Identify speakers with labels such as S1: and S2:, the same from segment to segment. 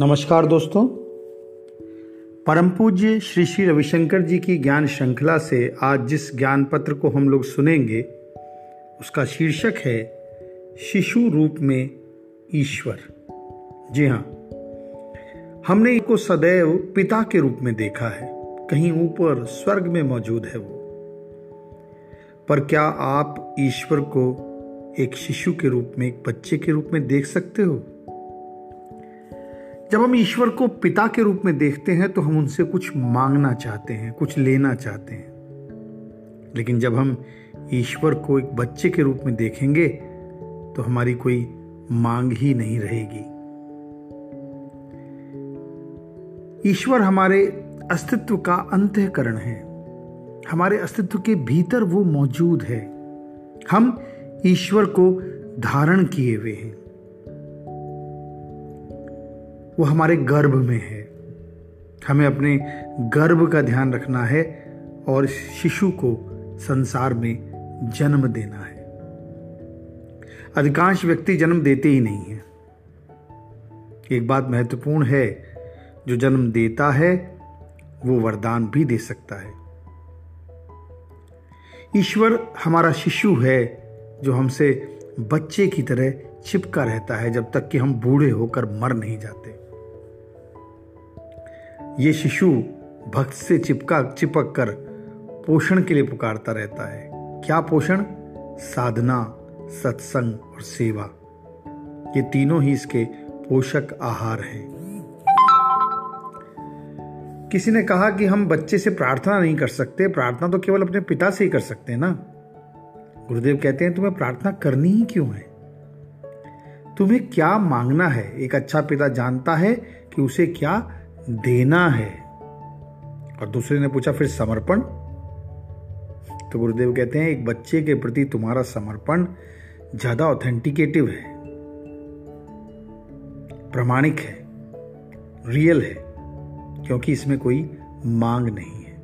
S1: नमस्कार दोस्तों। परम पूज्य श्री श्री रविशंकर जी की ज्ञान श्रृंखला से आज जिस ज्ञान पत्र को हम लोग सुनेंगे, उसका शीर्षक है, शिशु रूप में ईश्वर। जी हाँ हमने इनको सदैव पिता के रूप में देखा है, कहीं ऊपर स्वर्ग में मौजूद है वो। पर क्या आप ईश्वर को एक शिशु के रूप में, एक बच्चे के रूप में देख सकते हो? जब हम ईश्वर को पिता के रूप में देखते हैं तो हम उनसे कुछ मांगना चाहते हैं, कुछ लेना चाहते हैं। लेकिन जब हम ईश्वर को एक बच्चे के रूप में देखेंगे तो हमारी कोई मांग ही नहीं रहेगी। ईश्वर हमारे अस्तित्व का अंतकरण है। हमारे अस्तित्व के भीतर वो मौजूद है। हम ईश्वर को धारण किए हुए हैं। वो हमारे गर्भ में है। हमें अपने गर्भ का ध्यान रखना है और शिशु को संसार में जन्म देना है। अधिकांश व्यक्ति जन्म देते ही नहीं है। एक बात महत्वपूर्ण है, जो जन्म देता है, वो वरदान भी दे सकता है। ईश्वर हमारा शिशु है, जो हमसे बच्चे की तरह चिपका रहता है जब तक कि हम बूढ़े होकर मर नहीं जाते। ये शिशु भक्त से चिपका, चिपक कर पोषण के लिए पुकारता रहता है। क्या पोषण? साधना, सत्संग और सेवा। ये तीनों ही इसके पोषक आहार हैं। किसी ने कहा कि हम बच्चे से प्रार्थना नहीं कर सकते। प्रार्थना तो केवल अपने पिता से ही कर सकते हैं ना? गुरुदेव कहते हैं, तुम्हें प्रार्थना करनी ही क्यों है? तुम्हें क्या मांगना है? एक अच्छा पिता जानता है कि उसे क्या देना है। और दूसरे ने पूछा, फिर समर्पण? तो गुरुदेव कहते हैं, एक बच्चे के प्रति तुम्हारा समर्पण ज़्यादा ऑथेंटिकेटिव है, प्रमाणिक है रियल है, क्योंकि इसमें कोई मांग नहीं है।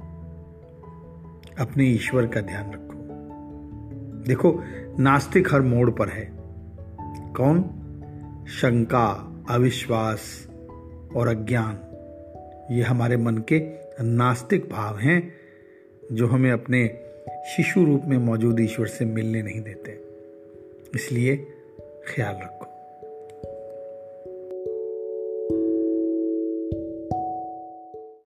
S1: अपने ईश्वर का ध्यान रखो। देखो, नास्तिक हर मोड़ पर है। कौन? शंका, अविश्वास और अज्ञान। ये हमारे मन के नास्तिक भाव हैं, जो हमें अपने शिशु रूप में मौजूद ईश्वर से मिलने नहीं देते। इसलिए ख्याल रखो।